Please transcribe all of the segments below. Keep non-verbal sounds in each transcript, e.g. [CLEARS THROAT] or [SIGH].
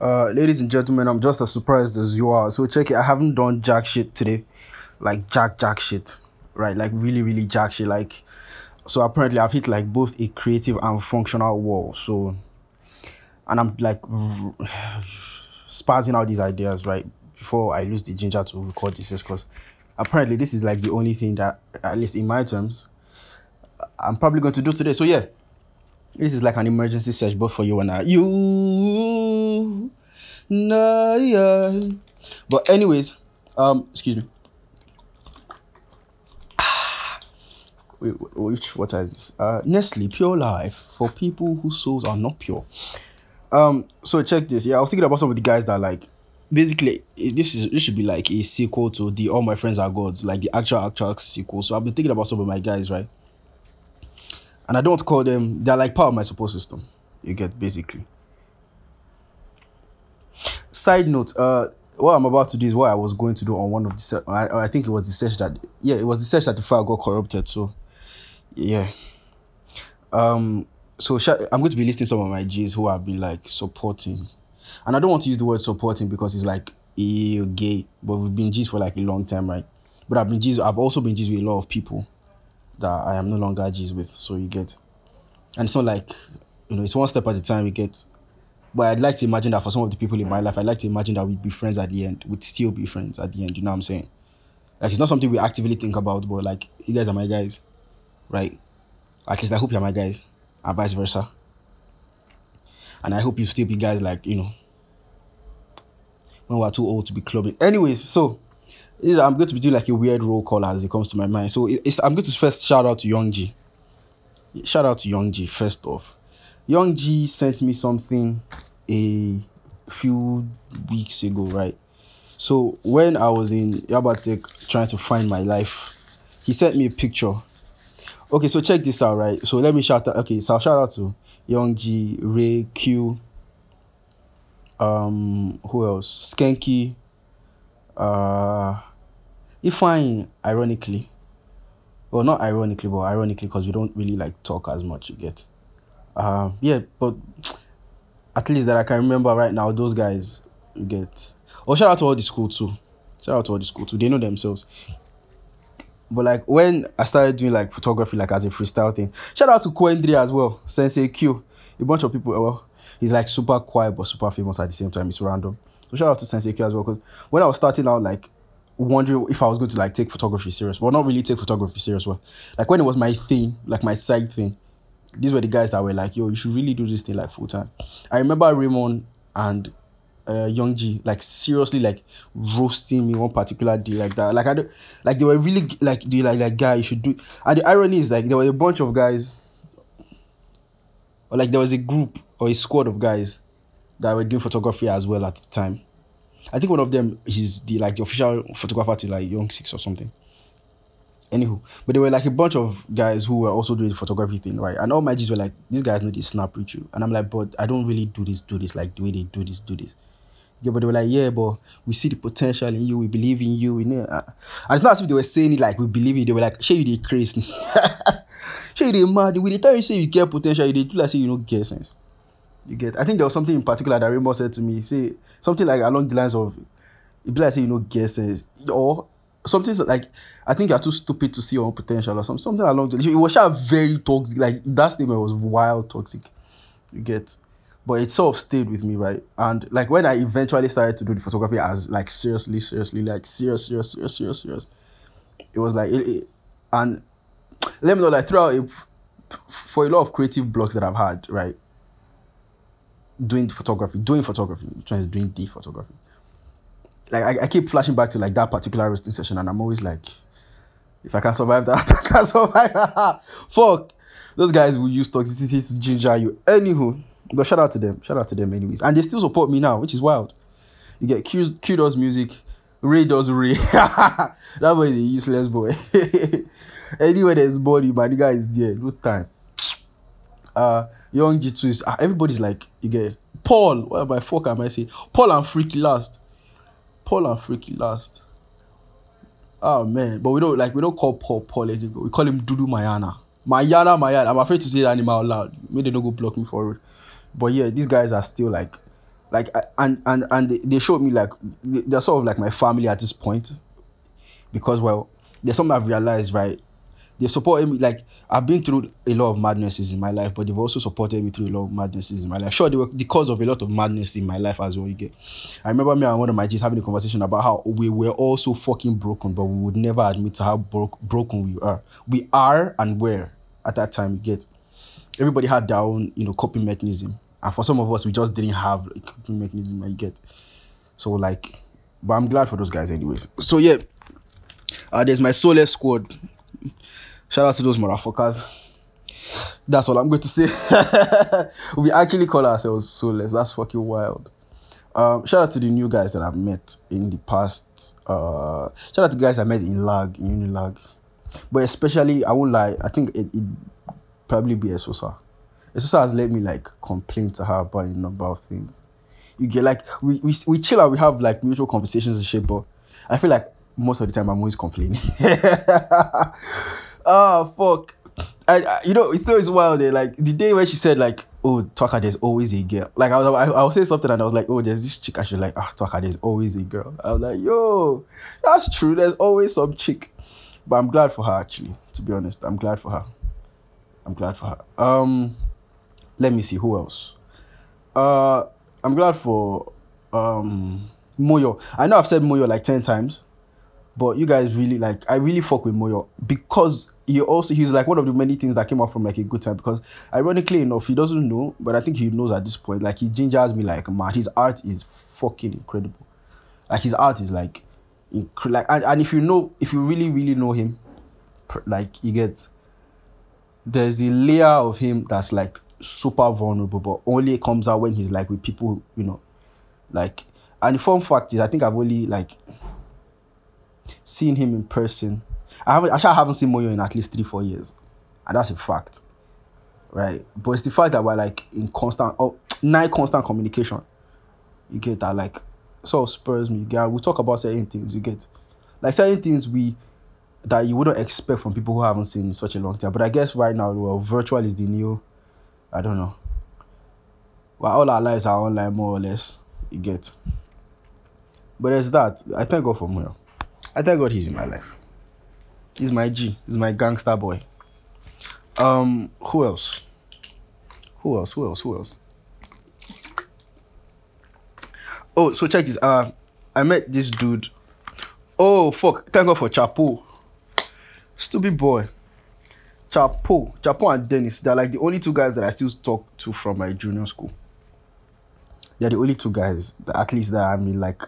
Uh, ladies and gentlemen, I'm just as surprised as you are. So check it. I haven't done jack shit today, like jack jack shit, right? Like really really jack shit. Like, so apparently I've hit like both a creative and functional wall. So, and I'm like [SIGHS] spazzing out these ideas right before I lose the ginger to record this because apparently this is like the only thing that at least in my terms I'm probably going to do today. So yeah. This is like an emergency search both for you and I. You nah, yeah. But anyways, um, excuse me. [SIGHS] Wait, wh- which water is this? Uh, Nestle Pure Life for people whose souls are not pure. Um, so check this. Yeah, I was thinking about some of the guys that like basically eh, this is this should be like a sequel to the All My Friends Are Gods, like the actual actual sequel. So I've been thinking about some of my guys, right? and I don't call them. They're like part of my support system. You get basically. Side note, uh, what I'm about to do is what I was going to do on one of the. I, I think it was the search that yeah, it was the search that the file got corrupted. So, yeah. Um. So sh- I'm going to be listing some of my G's who I've been like supporting, and I don't want to use the word supporting because it's like ew, gay, but we've been G's for like a long time, right? But I've been G's. I've also been G's with a lot of people that I am no longer G's with. So you get, and it's not like, you know, it's one step at a time. You get, but I'd like to imagine that for some of the people in my life, I'd like to imagine that we'd be friends at the end. We'd still be friends at the end. You know what I'm saying? Like it's not something we actively think about, but like you guys are my guys, right? At least I hope you're my guys, and vice versa. And I hope you still be guys like you know when we're too old to be clubbing. Anyways, so I'm going to be doing like a weird roll call as it comes to my mind. So I'm going to first shout out to Young G. Shout out to Young G first off. Young G sent me something a few weeks ago, right? So when I was in Yabatech trying to find my life, he sent me a picture. Okay, so check this out, right? So let me shout out. Okay, so I'll shout out to Young G, Ray, Q, um, who else? Skanky, uh Ifeanyi, ironically well not ironically but ironically because we don't really like talk as much you get um yeah but [TSK] at least that i can remember right now those guys you get. Oh shout out to all the school too. Shout out to all the school too. They know themselves. But like when i started doing like photography like as a freestyle thing shout out to Quendry as well sensei q. A bunch of people well he's like super quiet but super famous at the same time. It's random. So shout out to sensei q as well because when i was starting out like wondering if I was going to like take photography serious, but not really take photography serious. Well, like when it was my thing, like my side thing, these were the guys that were like, "Yo, you should really do this thing like full time." I remember Raymond and uh, Young G like seriously like roasting me one particular day like that. Like I don't like they were really like they like like guy you should do. And the irony is like there were a bunch of guys, or like there was a group or a squad of guys that were doing photography as well at the time. I think one of them is the like the official photographer to like Young Six or something. Anywho, but there were like a bunch of guys who were also doing the photography thing, right? And all my G's were like, these guys know they snap with you. And I'm like, but I don't really do this, do this, like the way they do this, do this. Yeah, but they were like, yeah, but we see the potential in you, we believe in you. We know. uh," And it's not as if they were saying it like we believe in you. They were like, show you [LAUGHS] the crazy. show you the mad. With the time you say you get potential, you do like say you don't get sense. You get. I think there was something in particular that Rainbow said to me. Say something like along the lines of, it be like say you know get sense or something like I think you're too stupid to see your own potential or something. Something along the. It was very toxic. Like that statement was wild toxic. You get. But it sort of stayed with me, right? And like when I eventually started to do the photography as like seriously, seriously, like serious, serious, serious, serious, serious, it was like it, it- and let me know like throughout it, for a lot of creative blocks that I've had, right? Doing photography, doing photography, trying is doing the photography. Like I, I keep flashing back to like that particular roasting session, and I'm always like, if I can survive that, [LAUGHS] I can survive. [LAUGHS] Fuck, those guys will use toxicity to ginger you. Anywho, but shout out to them, shout out to them, anyways, and they still support me now, which is wild. You get Q, Q does music, Ray does Ray. [LAUGHS] that boy is a useless boy. anywhere there's body, my nigga is there. No time. [TSK] Uh, Young G2 is ah, everybody's like you get Paul. What my fuck am I saying? Paul and Freaky last. Paul and Freaky last. Oh man, but we don't like we don't call Paul Paul anymore. We call him Dudu Mayana. Mayana Mayana. I'm afraid to say that name out loud. Maybe they don't go block me for it. But yeah, these guys are still like like and and and they, showed me like they- they're sort of like my family at this point because well there's something i've realized right they supported me like i've been through a lot of madnesses in my life but they've also supported me through a lot of madnesses in my life. Sure they were the cause of a lot of madness in my life as well you get. I remember me and one of my G's having a conversation about how we were all so fucking broken but we would never admit to how broke broken we are. We are and were at that time you get. Everybody had their own you know coping mechanism and for some of us we just didn't have a coping mechanism I get. So like but i'm glad for those guys anyways. So yeah uh, there's my soulless squad shout out to those motherfuckers that's all i'm going to say [LAUGHS] we actually call ourselves soulless that's fucking wild um, shout out to the new guys that I've met in the past. Uh, shout out to guys I met in lag, in Unilag. But especially, I won't lie, I think it, it probably be Esosa. Esosa has let me like complain to her about a number of things. You get like we, we we chill out, we have like mutual conversations and shit, but I feel like most of the time I'm always complaining. oh [LAUGHS] [LAUGHS] fuck. I, I you know it's always wild eh? like the day when she said like oh Twaka there's always a girl. Like I was I, I was saying something and I was like oh there's this chick I should like ah Twaka there's always a girl. I was like yo that's true. There's always some chick. But I'm glad for her actually to be honest. I'm glad for her. I'm glad for her. Um let me see who else? Uh I'm glad for um Moyo. I know I've said Moyo like 10 times but you guys really like I really fuck with Moyo because he also he's like one of the many things that came out from like a good time because ironically enough he doesn't know but I think he knows at this point. Like he gingers me like man his art is fucking incredible. Like his art is like incre- like and, and if you know if you really really know him like he gets there's a layer of him that's like super vulnerable but only comes out when he's like with people you know like and the fun fact is I think I've only like seen him in person. I haven't actually I haven't seen Moyo in at least three, four years. And that's a fact. Right? But it's the fact that we're like in constant oh [TSK] nigh constant communication. You get that like of spurs me. Yeah, we talk about certain things, you get like certain things we that you wouldn't expect from people who haven't seen in such a long time. But I guess right now, well, virtual is the new I don't know. Well, all our lives are online more or less. You get. But there's that. I thank God for Moyo. I thank God he's in my life. He's my G. He's my gangster boy. Um, who else? Who else? Who else? Who else? Oh, so check this. Uh, I met this dude. Oh fuck! Thank God for Chapo. Stupid boy. Chapo, Chapo and Dennis. They're like the only two guys that I still talk to from my junior school. They're the only two guys, that, at least that I'm in like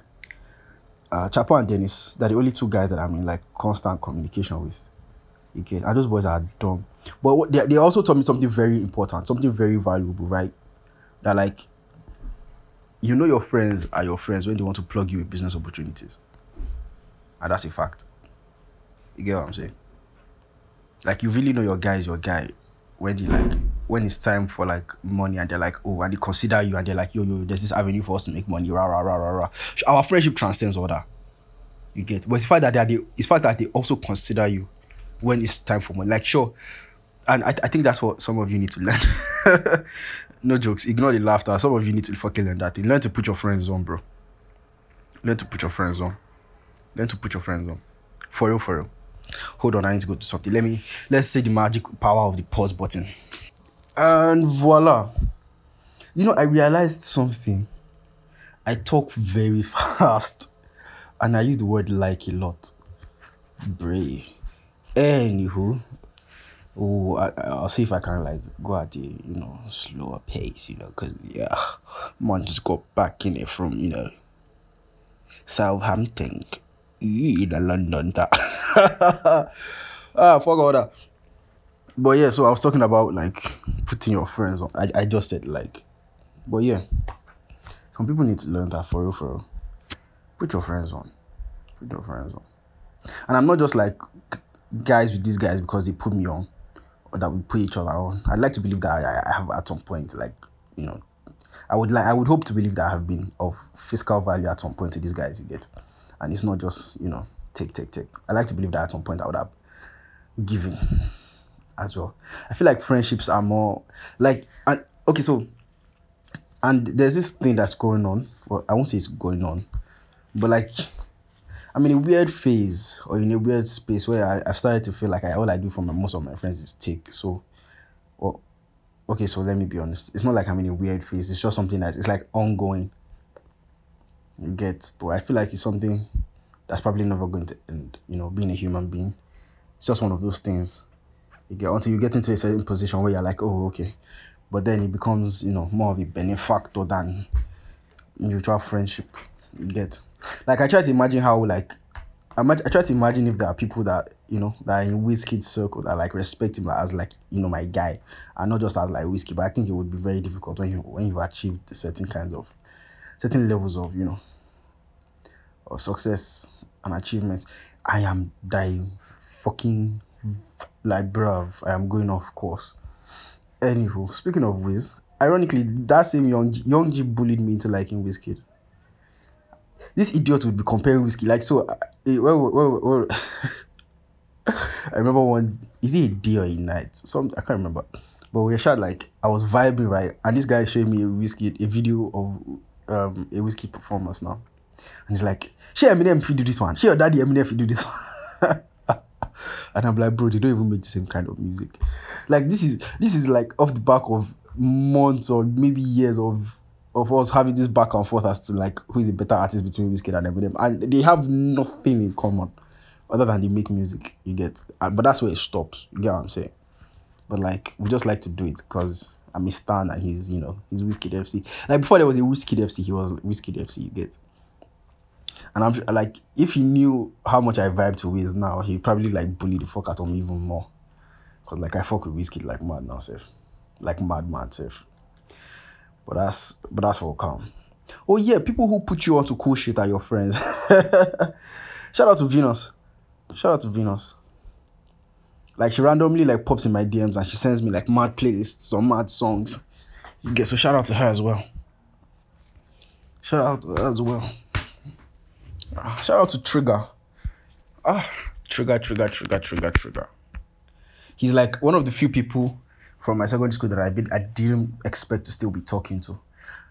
uh, Chapo and Dennis, they're the only two guys that I'm in like constant communication with. Okay, and those boys are dumb. But what, they, they also taught me something very important, something very valuable, right? That like, you know, your friends are your friends when they want to plug you with business opportunities, and that's a fact. You get what I'm saying? Like, you really know your guy is your guy when they like when it's time for like money and they're like oh and they consider you and they're like yo yo there's this avenue for us to make money rah rah rah rah rah. Our friendship transcends all that. You get but it's the fact that they are the it's the fact that they also consider you when it's time for money. Like sure and I, I think that's what some of you need to learn. [LAUGHS] No jokes ignore the laughter. Some of you need to fucking learn that learn to put your friends on bro. Learn to put your friends on. Learn to put your friends on. For real for real. Hold on i need to go to something. Let me let's say the magic power of the pause button and voila. You know i realized something. I talk very [LAUGHS] fast. And i use the word like a lot. Brave anywho. Oh I, i'll see if i can like go at the you know slower pace you know because yeah man just got back in it from you know southampton. In london [LAUGHS] ah fuck all that but yeah so i was talking about like putting your friends on i, I just said like but yeah. Some people need to learn that for real for real. Put your friends on. Put your friends on. And i'm not just like guys with these guys because they put me on or that we put each other on. I'd like to believe that i, I have at some point like you know i would like i would hope to believe that i have been of fiscal value at some point to these guys you get. And it's not just you know take take take. I like to believe that at some point i would have given as well i feel like friendships are more like and okay so and there's this thing that's going on. Well, I won't say it's going on, but like I'm in a weird phase or in a weird space where I, I've started to feel like I, all I do for my, most of my friends is take. So, well, okay, so let me be honest. It's not like I'm in a weird phase. It's just something that's it's like ongoing. You get, but I feel like it's something that's probably never going to end. You know, being a human being, it's just one of those things. You get until you get into a certain position where you're like, oh, okay, but then it becomes you know more of a benefactor than mutual friendship. You get? Like I try to imagine how like I, I try to imagine if there are people that you know that are in Wizkid's circle that like respect him as like you know my guy and not just as like Wizkid. But I think it would be very difficult when you when you've achieved certain kinds of certain levels of you know of success and achievements. I am dying fucking like bruv I am going off course anywho speaking of Wiz ironically that same young young G bullied me into liking Wizkid this idiot would be comparing Wizkid. Like, so, uh, well, [LAUGHS] I remember one, is it a day or a night? Some, I can't remember. But we shot like, I was vibing, right? And this guy showed me a Wizkid, a video of um, a Wizkid performance now. And he's like, share Eminem if you do this one. Share your daddy Eminem if you do this one. [LAUGHS] and I'm like, bro, they don't even make the same kind of music. Like this is this is like off the back of months or maybe years of of us having this back and forth as to like who is a better artist between Wizkid and Eminem, and they have nothing in common other than they make music. You get, but that's where it stops. You get what I'm saying? But like we just like to do it because I'm a stan and he's you know he's Wizkid FC. Like before there was a Wizkid FC, he was Wizkid FC. You get. And I'm like, if he knew how much I vibe to Wiz now, he probably like bully the fuck out of me even more. Cause like I fuck with Wizkid like mad now, safe. Like mad, mad, safe. But that's but that's for calm. Oh yeah, people who put you onto cool shit are your friends. [LAUGHS] Shout out to Venus. Shout out to Venus. Like she randomly like pops in my DMs and she sends me like mad playlists or mad songs. You get so shout out to her as well. Shout out to her as well. Shout out to Trigger. Ah, Trigger, Trigger, Trigger, Trigger, Trigger. He's like one of the few people from my secondary school that I did I didn't expect to still be talking to.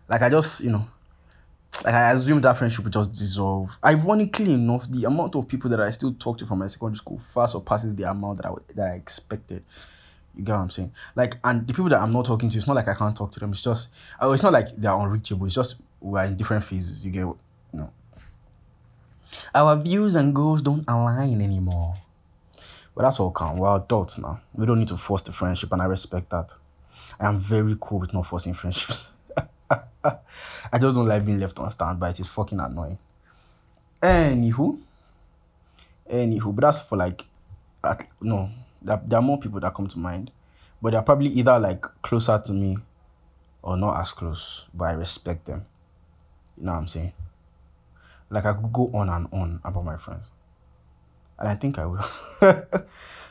Like I just, you know, like I assumed that friendship would just dissolve. Ironically enough, the amount of people that I still talk to from my secondary school far surpasses the amount that I that I expected. You get what I'm saying? Like, and the people that I'm not talking to, it's not like I can't talk to them. It's just, oh, it's not like they're unreachable. It's just we're in different phases. You get, know. Our views and goals don't align anymore. But that's all count. We're adults now. We don't need to force the friendship, and I respect that. I am very cool with not forcing friendships. [LAUGHS] I just don't like being left on standby. It is fucking annoying. Anywho, anywho, but that's for like, at, no, there, there are more people that come to mind, but they're probably either like closer to me or not as close, but I respect them. You know what I'm saying? Like I could go on and on about my friends and I think I will. [LAUGHS]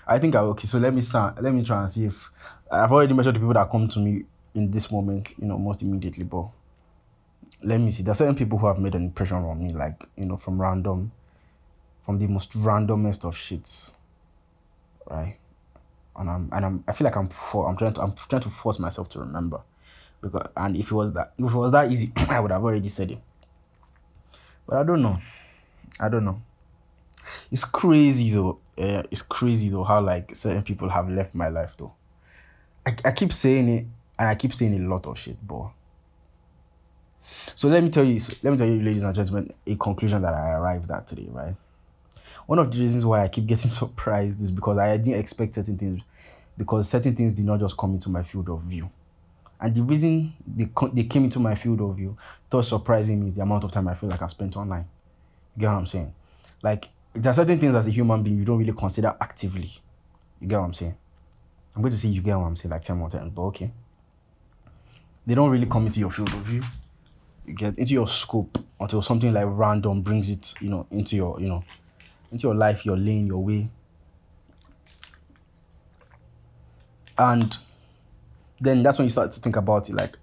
I think I will. Okay, so let me start. Let me try and see if I've already measured the people that come to me in this moment. You know, most immediately, but let me see. There are certain people who have made an impression on me, like you know, from random, from the most randomest of shits, right? And I'm and I'm I feel like I'm for I'm trying to I'm trying to force myself to remember, because and if it was that if it was that easy, [CLEARS THROAT] I would have already said it. But I don't know. I don't know it's crazy though. Uh, it's crazy though how like certain people have left my life though. I, I keep saying it and I keep saying a lot of shit, but so let me tell you, let me tell you, ladies and gentlemen, a conclusion that I arrived at today, right? One of the reasons why I keep getting [LAUGHS] surprised is because I didn't expect certain things, because certain things did not just come into my field of view. And the reason they, they came into my field of view, thought surprising me is the amount of time I feel like I spent online. You get what I'm saying? Like there are certain things as a human being you don't really consider actively. You get what I'm saying? I'm going to say you get what I'm saying like 10 more times, but okay. They don't really come into your field of view. You get into your scope until something like random brings it, you know, into your, you know, into your life, your lane, your way. And then that's when you start to think about it like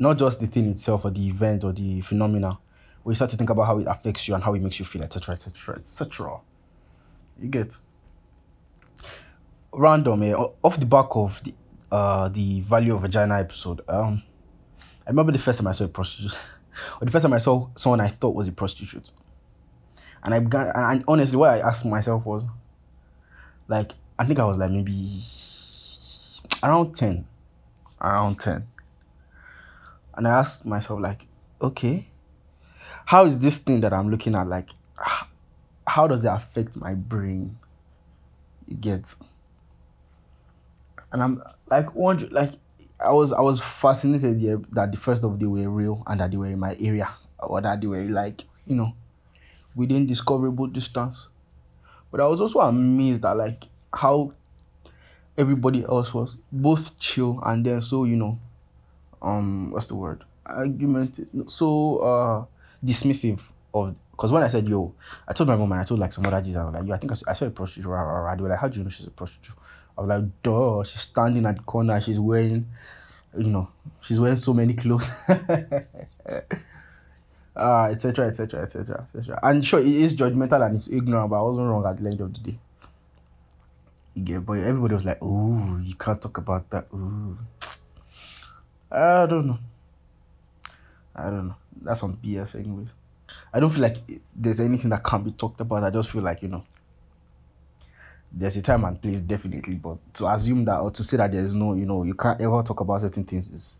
not just the thing itself or the event or the phenomena, we start to think about how it affects you and how it makes you feel, etc., etc., etc. You get random eh, off the back of the uh the value of vagina episode. Um, I remember the first time I saw a prostitute, [LAUGHS] or the first time I saw someone I thought was a prostitute. And I began, and honestly, what I asked myself was, like, I think I was like maybe around 10. Around 10. And I asked myself, like, okay, how is this thing that I'm looking at, like, ah, how does it affect my brain? You get. And I'm like wondering, like, I was I was fascinated yeah, that the first of they were real and that they were in my area or that they were like you know within discoverable distance. But I was also amazed at like how everybody else was both chill and then so you know um what's the word argument so uh dismissive of because when I said yo, I told my mom and I told like some other G's, I was like, yo, I think I I saw a prostitute. Rah, rah, rah. They were like, how do you know she's a prostitute? I was like, duh, she's standing at the corner, she's wearing, you know, she's wearing so many clothes. uh, etc. etc. etc. etc. And sure, it is judgmental and it's ignorant, but I wasn't wrong at the end of the day. Yeah, but everybody was like, "Oh, you can't talk about that." Ooh, I don't know. I don't know. That's on BS, anyways. I don't feel like there's anything that can't be talked about. I just feel like you know, there's a time and place definitely, but to assume that or to say that there's no, you know, you can't ever talk about certain things is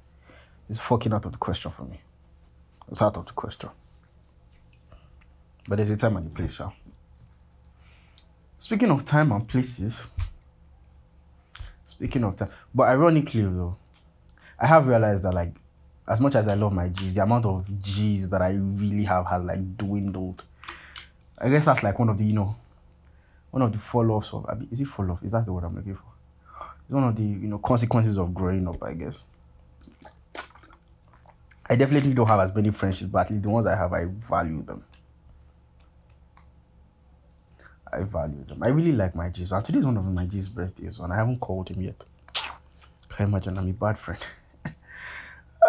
is fucking out of the question for me. It's out of the question. But there's a time and a place, yeah. Speaking of time and places, speaking of time, but ironically though, I have realized that like as much as I love my G's, the amount of G's that I really have has like dwindled. I guess that's like one of the, you know, one of the fall offs of, is it fall off? Is that the word I'm looking for? It's one of the, you know, consequences of growing up, I guess. I definitely don't have as many friendships, but at least the ones I have, I value them. I value them. I really like my G's. And today is one of my G's birthdays, and I haven't called him yet. Can you imagine? I'm a bad friend. [LAUGHS]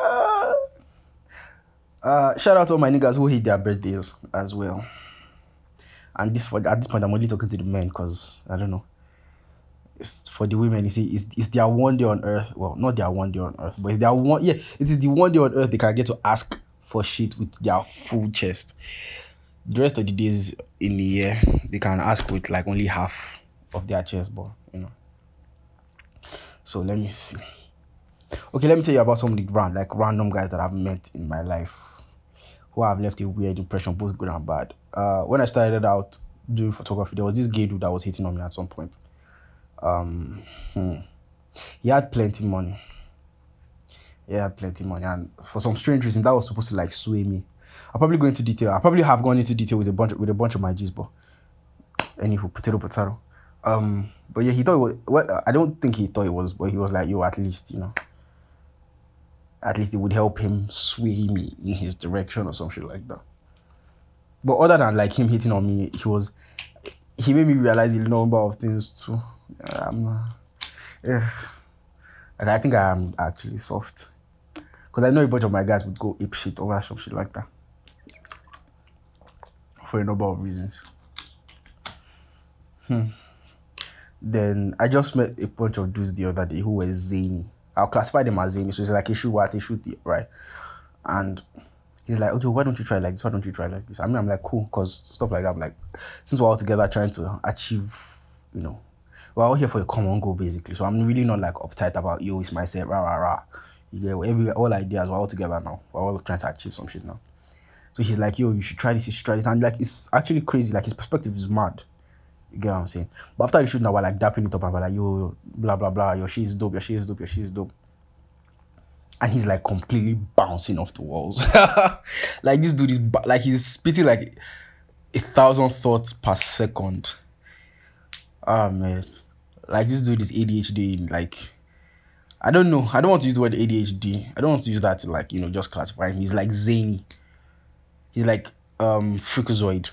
uh, uh, shout out to all my niggas who hate their birthdays as well. And this for at this point, I'm only talking to the men because I don't know it's for the women. You see, it's, it's their one day on earth. Well, not their one day on earth, but it's their one. Yeah, it is the one day on earth they can get to ask for shit with their full chest. The rest of the days in the year, they can ask with like only half of their chest, but you know. So let me see. Okay, let me tell you about some of the random, like random guys that I've met in my life who have left a weird impression, both good and bad. Uh, when I started out doing photography, there was this gay dude that was hitting on me at some point. Um, hmm. He had plenty money. He had plenty money, and for some strange reason, that was supposed to like sway me. I'll probably go into detail. I probably have gone into detail with a bunch with a bunch of my G's, but anywho, potato potato. Um, but yeah, he thought it was. Well, I don't think he thought it was, but he was like, "Yo, at least you know." At least it would help him sway me in his direction or something like that. But other than like him hitting on me, he was he made me realize a number of things too. Not. Yeah. Like I think I am actually soft. Because I know a bunch of my guys would go ape shit over some shit like that. For a number of reasons. Hmm. Then I just met a bunch of dudes the other day who were zany. I'll classify them as zany. So it's like issue what, a shoot right? And he's like, okay, why don't you try like this? Why don't you try like this? I mean, I'm like, cool, because stuff like that. I'm like, since we're all together trying to achieve, you know, we're all here for a common goal basically. So I'm really not like uptight about yo, it's myself, rah rah rah. Yeah, every all ideas we're all together now. We're all trying to achieve some shit now. So he's like, yo, you should try this, you should try this. And like it's actually crazy. Like his perspective is mad. You get what I'm saying? But after the now, we're like dapping it up and we're like, yo, blah blah blah, your shit is dope, your shit is dope, your shit is dope. And he's like completely bouncing off the walls. [LAUGHS] like this dude is like he's spitting like a thousand thoughts per second. Ah oh, man like this dude is ADHD. Like, I don't know. I don't want to use the word ADHD. I don't want to use that to like you know just classify him. He's like zany. He's like um freakazoid.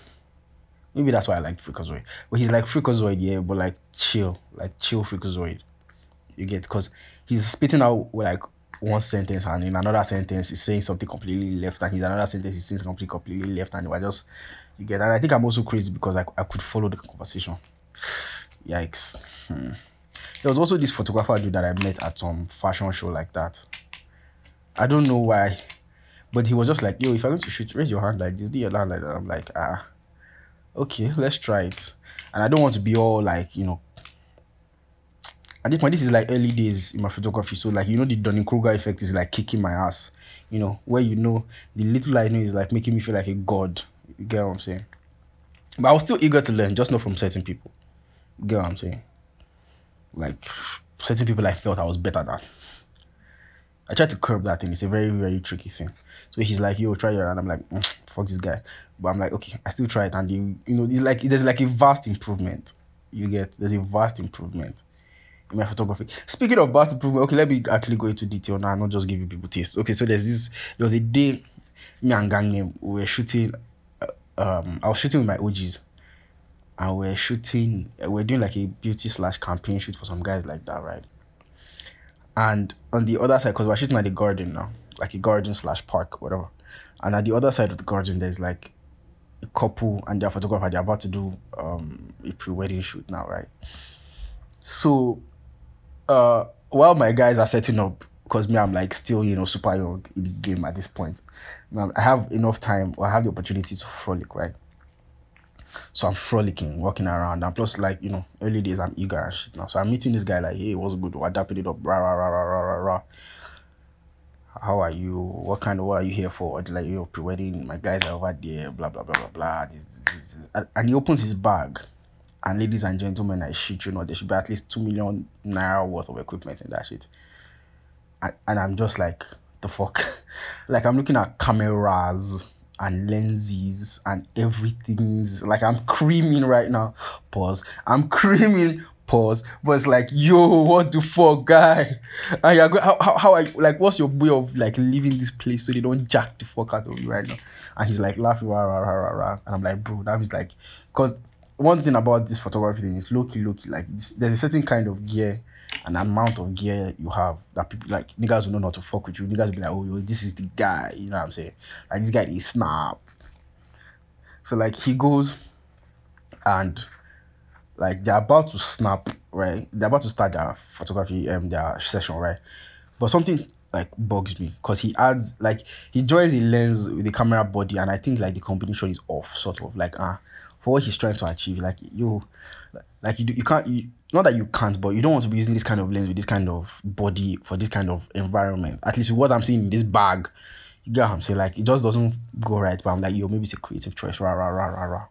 Maybe that's why I like freakazoid. But he's like freakazoid, yeah, but like chill, like chill freakazoid. You get because he's spitting out like one sentence and in another sentence he's saying something completely left and in another sentence he's saying something completely left and I just you get and I think I'm also crazy because I, I could follow the conversation. [SIGHS] Yikes. Hmm. There was also this photographer dude that I met at some fashion show like that. I don't know why, but he was just like, yo, if I'm going to shoot, raise your hand like this, do your hand like that. I'm like, ah, okay, let's try it. And I don't want to be all like, you know, at this point, this is like early days in my photography. So like, you know, the Dunning Kruger effect is like kicking my ass. You know, where you know the little I know is like making me feel like a god. You get what I'm saying? But I was still eager to learn, just not from certain people. You get what I'm saying? Like certain people I felt I was better than. I tried to curb that thing. It's a very, very tricky thing. So he's like, yo, try your and I'm like, mm, fuck this guy. But I'm like, okay, I still try it. And you, you know, it's like there's like a vast improvement. You get there's a vast improvement in my photography. Speaking of vast improvement, okay, let me actually go into detail now, not just give you people taste. Okay, so there's this there was a day me and gang name we were shooting uh, um I was shooting with my OGs and we're shooting we're doing like a beauty slash campaign shoot for some guys like that, right? And on the other side, because we're shooting at the garden now, like a garden slash park, whatever. And at the other side of the garden, there's like couple and their photographer. They're about to do um, a pre-wedding shoot now, right? So, uh, while my guys are setting up, because me, I'm like still, you know, super young in the game at this point. I have enough time, or I have the opportunity to frolic, right? So I'm frolicking, walking around, and plus, like you know, early days I'm eager and shit now. So I'm meeting this guy like, hey, what's good? We're dapping it up, rah rah rah rah rah rah. How are you? What kind of what are you here for? Like you're pre-wedding, my guys are over there, blah blah blah blah blah. This, this, this. And he opens his bag, and ladies and gentlemen, I shit you know, there should be at least two million naira worth of equipment in that shit. And, and I'm just like, the fuck, [LAUGHS] like I'm looking at cameras and lenses and everything's like I'm creaming right now. Pause. I'm [LAUGHS] creaming. Pause. It's like, yo, what the fuck, guy? And you're going, how, how, how are you, like, what's your way of like leaving this place so they don't jack the fuck out of you right now? And he's like laughing, rah, rah, rah, rah, rah. And I'm like, bro, that is like, because one thing about this photography thing is low key. Like, there's a certain kind of gear an amount of gear you have that people like niggas will know not to fuck with you. Niggas will be like, oh, yo, this is the guy. You know what I'm saying? Like this guy is snap. So like he goes and like they're about to snap, right? They're about to start their photography um their session, right? But something like bugs me because he adds like he joins a lens with the camera body and I think like the combination is off, sort of like ah uh, for what he's trying to achieve. Like you like you do, you can't you, not that you can't, but you don't want to be using this kind of lens with this kind of body for this kind of environment. At least with what I'm seeing in this bag, you get what I'm saying? Like it just doesn't go right. But I'm like, yo, maybe it's a creative choice. Rah rah rah rah rah.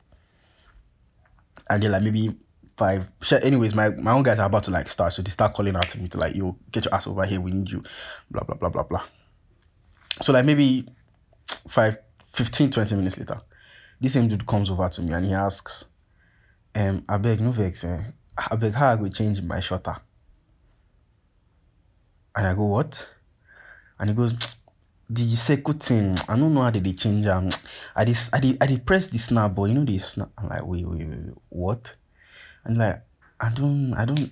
And they're like maybe five. Anyways, my my own guys are about to like start, so they start calling out to me to like, yo, get your ass over here. We need you. Blah blah blah blah blah. So like maybe five, 15, 20 minutes later, this same dude comes over to me and he asks, um, I beg no vex, eh? I beg how I go change my shutter. And I go, what? And he goes, the second thing, I don't know how they, they change um I just I did I did press the snap, but you know the snap. I'm like, wait, wait, wait, wait, what? And like, I don't I don't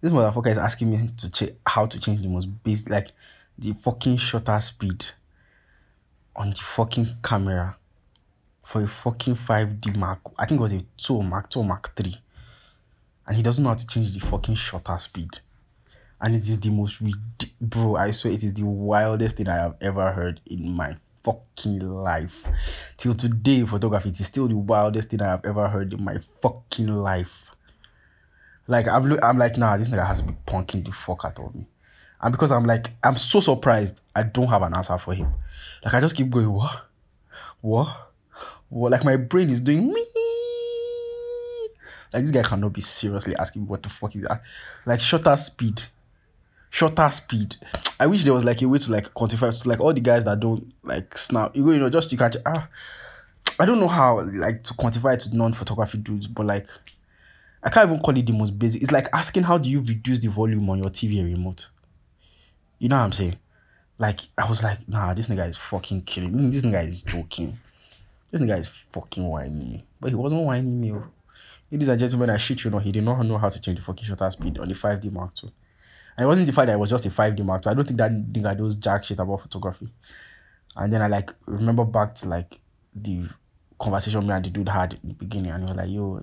this motherfucker is asking me to check how to change the most basic like the fucking shutter speed on the fucking camera for a fucking 5D Mark. I think it was a 2 Mark 2 Mark 3. And he doesn't know how to change the fucking shutter speed. And it is the most ridiculous, bro, I swear it is the wildest thing I have ever heard in my fucking life. Till today, photography it is still the wildest thing I have ever heard in my fucking life. Like I'm I'm like, nah, this nigga has to be punking the fuck out of me. And because I'm like, I'm so surprised I don't have an answer for him. Like I just keep going, what? What? Well, like my brain is doing me. Like this guy cannot be seriously asking what the fuck is that. Like shutter speed. Shutter speed. I wish there was like a way to like quantify to like all the guys that don't like snap. You go, you know, just you can't ah I don't know how like to quantify it to non-photography dudes, but like I can't even call it the most basic. It's like asking how do you reduce the volume on your TV remote. You know what I'm saying? Like I was like, nah, this nigga is fucking kidding me. This nigga is joking. This nigga is fucking whining me. But he wasn't whining me. Oh. Ladies and gentlemen, I shit you know, he did not know how to change the fucking shutter speed on the 5D Mark II. And it wasn't the fact that it was just a 5D Mark II. I don't think that nigga knows jack shit about photography. And then I like remember back to like the conversation me and the dude had in the beginning, and he was like, yo,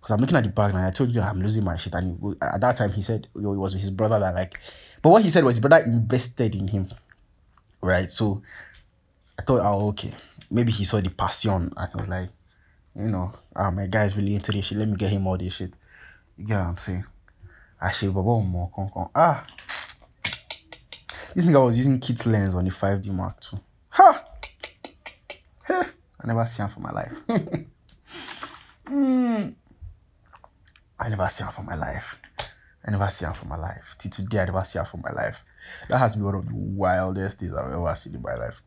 because I'm looking at the bag and I told you I'm losing my shit. And he, at that time, he said, it was his brother that like, but what he said was his brother invested in him. Right. So I thought, oh, okay. Maybe he saw the passion and he was like, you know, ah, my guy is really into this shit. Let me get him all this shit. You get what I'm saying? I Baba, more, come, come. Ah, this nigga was using kit lens on the 5D Mark II. Ha! Hey, I never seen him for my life. [LAUGHS] mm. I never see him for my life. I never see him for my life. Till today, I never see him for my life. That has been one of the wildest things I've ever seen in my life.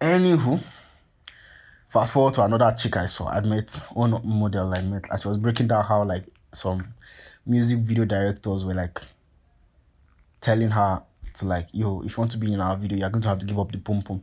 Anywho, fast forward to another chick I saw. I met one model I met, and she was breaking down how like some music video directors were like telling her to like, yo, if you want to be in our video, you're going to have to give up the pum pum.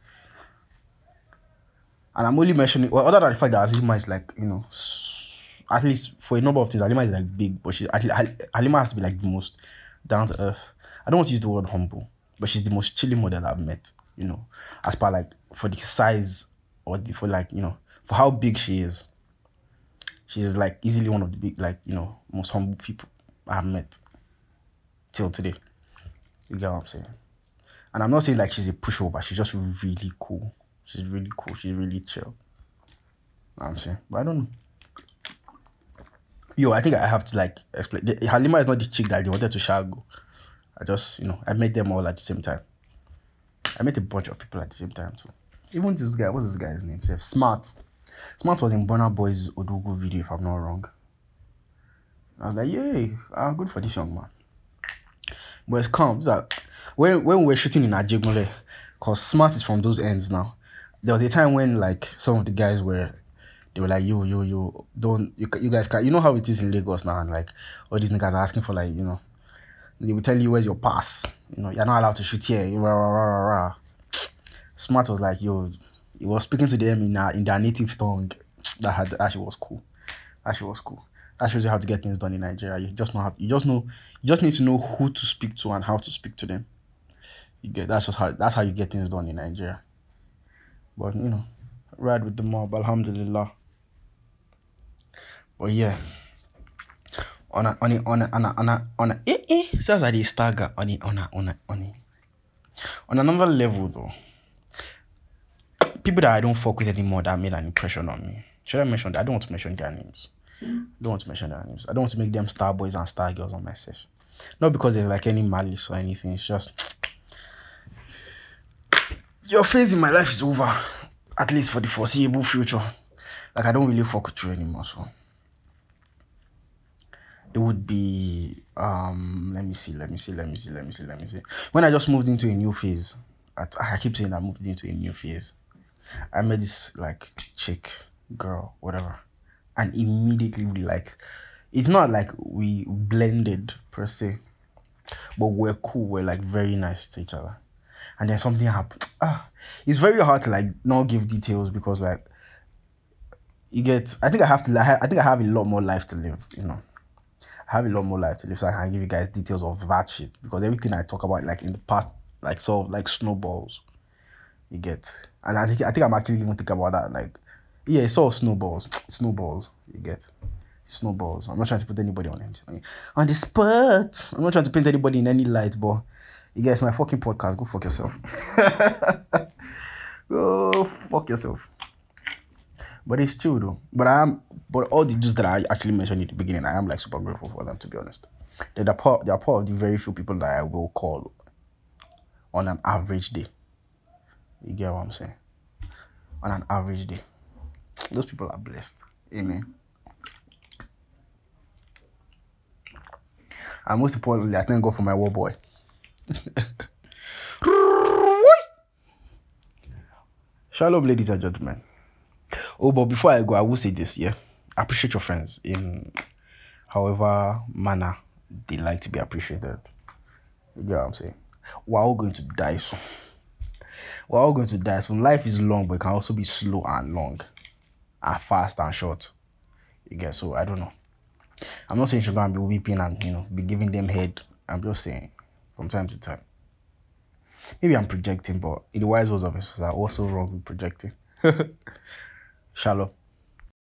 And I'm only mentioning, well, other than the fact that Alima is like, you know, at least for a number of things, Alima is like big, but she's Alima has to be like the most down to earth. I don't want to use the word humble, but she's the most chilling model I've met, you know, as far like for the size or the, for like, you know, for how big she is. She's like easily one of the big, like, you know, most humble people I've met till today. You get what I'm saying? And I'm not saying like she's a pushover, she's just really cool. She's really cool. She's really chill. I'm saying, but I don't know. Yo, I think I have to like explain. The, Halima is not the chick that they wanted to shago. I just, you know, I met them all at the same time. I met a bunch of people at the same time too. Even this guy, what's this guy's name? Smart. Smart was in Burna Boy's Odogwu video, if I'm not wrong. I was like, yay, I'm good for this young man. But it's calm. That when when we were shooting in Ajegunle, cause Smart is from those ends now there was a time when like some of the guys were they were like yo yo yo don't you, you guys can you know how it is in Lagos now and like all these niggas are asking for like you know they will tell you where's your pass. You know you're not allowed to shoot here. Rah, rah, rah, smart was like yo he was speaking to them in, uh, in their native tongue. That had that was cool. That was cool. That shows you how to get things done in Nigeria. You just know how you just know you just need to know who to speak to and how to speak to them. You get that's just how that's how you get things done in Nigeria but you know, ride with the mob, alhamdulillah. But yeah. On a on a on a on a on a on a eh eh says I stagger on a on a on a on a on another level though. People that I don't fuck with anymore that made an impression on me. Should I mention that? I don't want to mention their names. Mm. I don't want to mention their names. I don't want to make them star boys and star girls on myself. Not because there's like any malice or anything. It's just your phase in my life is over, at least for the foreseeable future. Like I don't really fuck with you anymore, so it would be um let me see, let me see, let me see, let me see, let me see. When I just moved into a new phase, at, I keep saying I moved into a new phase. I met this like chick, girl, whatever, and immediately we like. It's not like we blended per se, but we're cool. We're like very nice to each other and then something happened. Ah, it's very hard to like not give details because like you get. I think I have to. I think I have a lot more life to live. You know, I have a lot more life to live, so I can give you guys details of that shit because everything I talk about like in the past, like sort of like snowballs. You get, and I think I think I'm actually even thinking about that. Like, yeah, it's all snowballs, [TSK] snowballs. You get snowballs. I'm not trying to put anybody on it on the spot. I'm not trying to paint anybody in any light, but you guys, my fucking podcast. Go fuck yourself. [LAUGHS] go fuck yourself. But it's true though. But I am. But all the dudes that I actually mentioned in the beginning, I am like super grateful for them. To be honest, they're the part. They are part of the very few people that I will call on an average day. You get what I'm saying? On an average day, [TSK] those people are blessed. Amen. And most importantly, I thank God for my war boy. [LAUGHS] Shalom, ladies and gentlemen. Oh, but before I go, I will say this, yeah. Appreciate your friends in however manner they like to be appreciated. You get what I'm saying? We're all going to die soon. We're all going to die soon. Life is long, but it can also be slow and long, and fast and short. You get so I don't know. I'm not saying you gonna be weeping and you know be giving them head. I'm just saying from time to time. Maybe I'm projecting, but in the wise words of Jesus, I also wrong with projecting. [LAUGHS] Shalom.